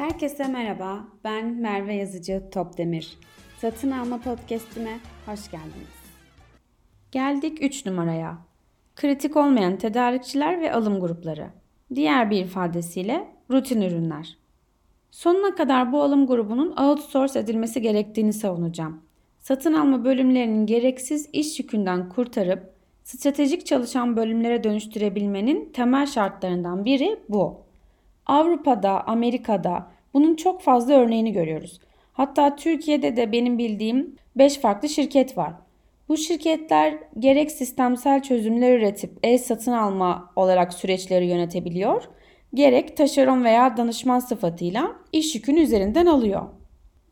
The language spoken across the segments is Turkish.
Herkese merhaba, ben Merve Yazıcı Topdemir. Satın Alma Podcast'ime hoş geldiniz. Geldik 3 numaraya. Kritik olmayan tedarikçiler ve alım grupları. Diğer bir ifadesiyle rutin ürünler. Sonuna kadar bu alım grubunun outsource edilmesi gerektiğini savunacağım. Satın alma bölümlerinin gereksiz iş yükünden kurtarıp stratejik çalışan bölümlere dönüştürebilmenin temel şartlarından biri bu. Avrupa'da, Amerika'da bunun çok fazla örneğini görüyoruz. Hatta Türkiye'de de benim bildiğim 5 farklı şirket var. Bu şirketler gerek sistemsel çözümler üretip e-satın alma olarak süreçleri yönetebiliyor, gerek taşeron veya danışman sıfatıyla iş yükünü üzerinden alıyor.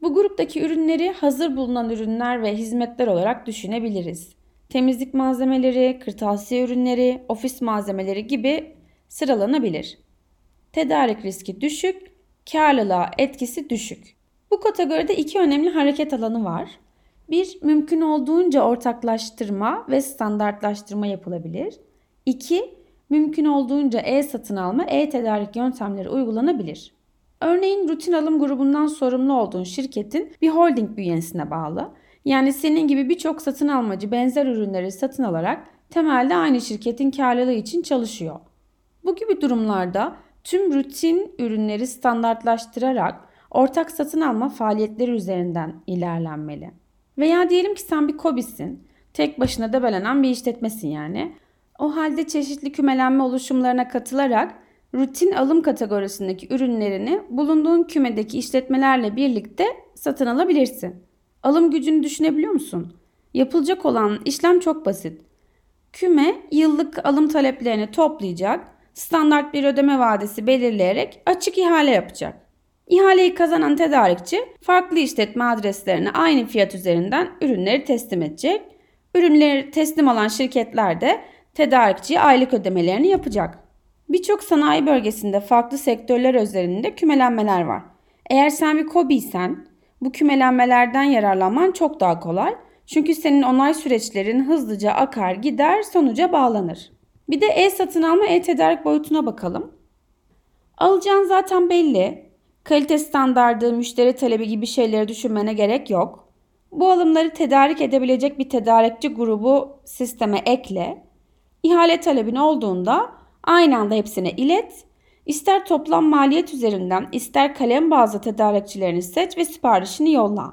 Bu gruptaki ürünleri hazır bulunan ürünler ve hizmetler olarak düşünebiliriz. Temizlik malzemeleri, kırtasiye ürünleri, ofis malzemeleri gibi sıralanabilir. Tedarik riski düşük, karlılığa etkisi düşük. Bu kategoride iki önemli hareket alanı var. Bir, mümkün olduğunca ortaklaştırma ve standartlaştırma yapılabilir. İki, mümkün olduğunca e-satın alma, e-tedarik yöntemleri uygulanabilir. Örneğin rutin alım grubundan sorumlu olduğun şirketin bir holding bünyesine bağlı. Yani senin gibi birçok satın almacı benzer ürünleri satın alarak temelde aynı şirketin karlılığı için çalışıyor. Bu gibi durumlarda tüm rutin ürünleri standartlaştırarak ortak satın alma faaliyetleri üzerinden ilerlenmeli. Veya diyelim ki sen bir kobisin, tek başına debelenen bir işletmesin yani. O halde çeşitli kümelenme oluşumlarına katılarak rutin alım kategorisindeki ürünlerini bulunduğun kümedeki işletmelerle birlikte satın alabilirsin. Alım gücünü düşünebiliyor musun? Yapılacak olan işlem çok basit. Küme yıllık alım taleplerini toplayacak, standart bir ödeme vadesi belirleyerek açık ihale yapacak. İhaleyi kazanan tedarikçi farklı işletme adreslerine aynı fiyat üzerinden ürünleri teslim edecek. Ürünleri teslim alan şirketler de tedarikçiye aylık ödemelerini yapacak. Birçok sanayi bölgesinde farklı sektörler üzerinde kümelenmeler var. Eğer sen bir KOBİ'ysen bu kümelenmelerden yararlanman çok daha kolay. Çünkü senin onay süreçlerin hızlıca akar gider sonuca bağlanır. Bir de e-satın alma e-tedarik boyutuna bakalım. Alacağın zaten belli. Kalite standardı, müşteri talebi gibi şeyleri düşünmene gerek yok. Bu alımları tedarik edebilecek bir tedarikçi grubu sisteme ekle. İhale talebin olduğunda aynı anda hepsine ilet. İster toplam maliyet üzerinden ister kalem bazlı tedarikçilerini seç ve siparişini yolla.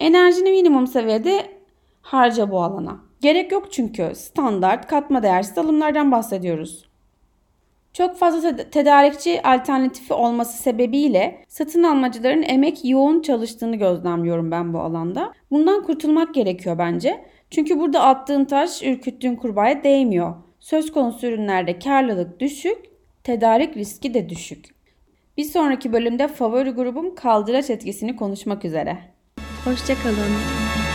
Enerjini minimum seviyede harca bu alana. Gerek yok çünkü standart katma değersiz alımlardan bahsediyoruz. Çok fazla tedarikçi alternatifi olması sebebiyle satın almacıların emek yoğun çalıştığını gözlemliyorum ben bu alanda. Bundan kurtulmak gerekiyor bence. Çünkü burada attığın taş ürküttüğün kurbağaya değmiyor. Söz konusu ürünlerde karlılık düşük, tedarik riski de düşük. Bir sonraki bölümde favori grubum kaldıraç etkisini konuşmak üzere. Hoşçakalın.